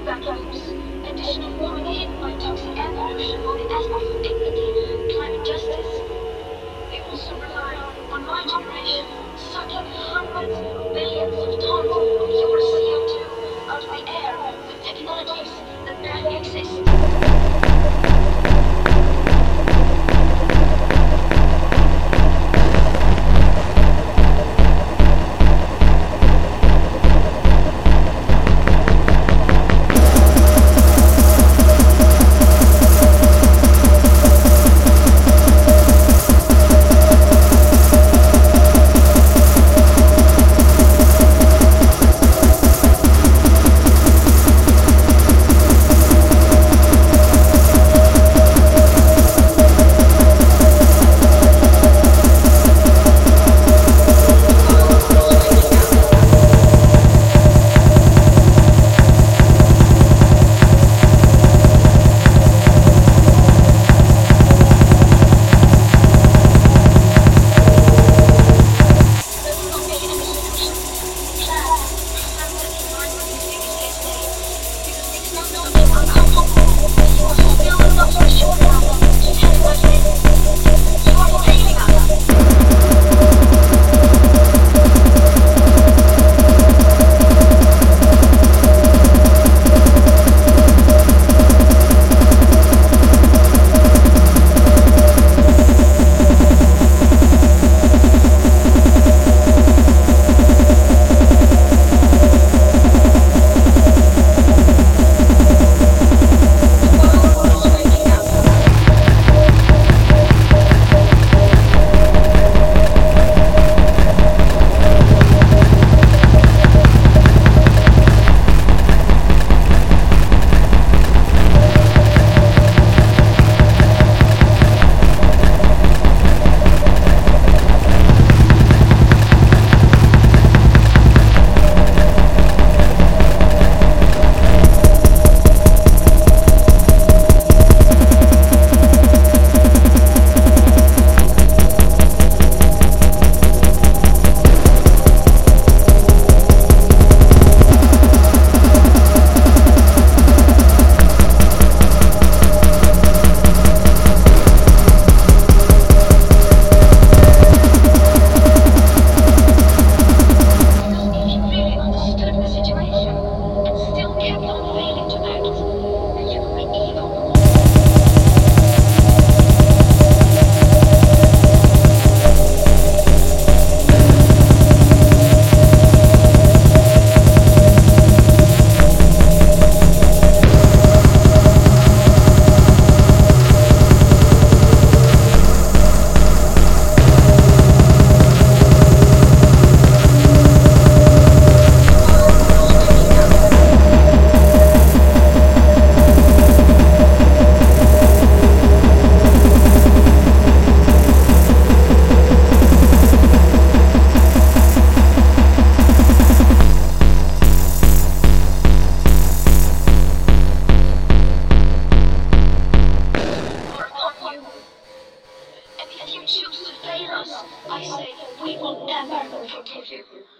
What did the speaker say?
feedback loops. Additional warming hidden by toxic air pollution or the aspect of dignity, climate justice. They also rely on, on my generation, sucking hundreds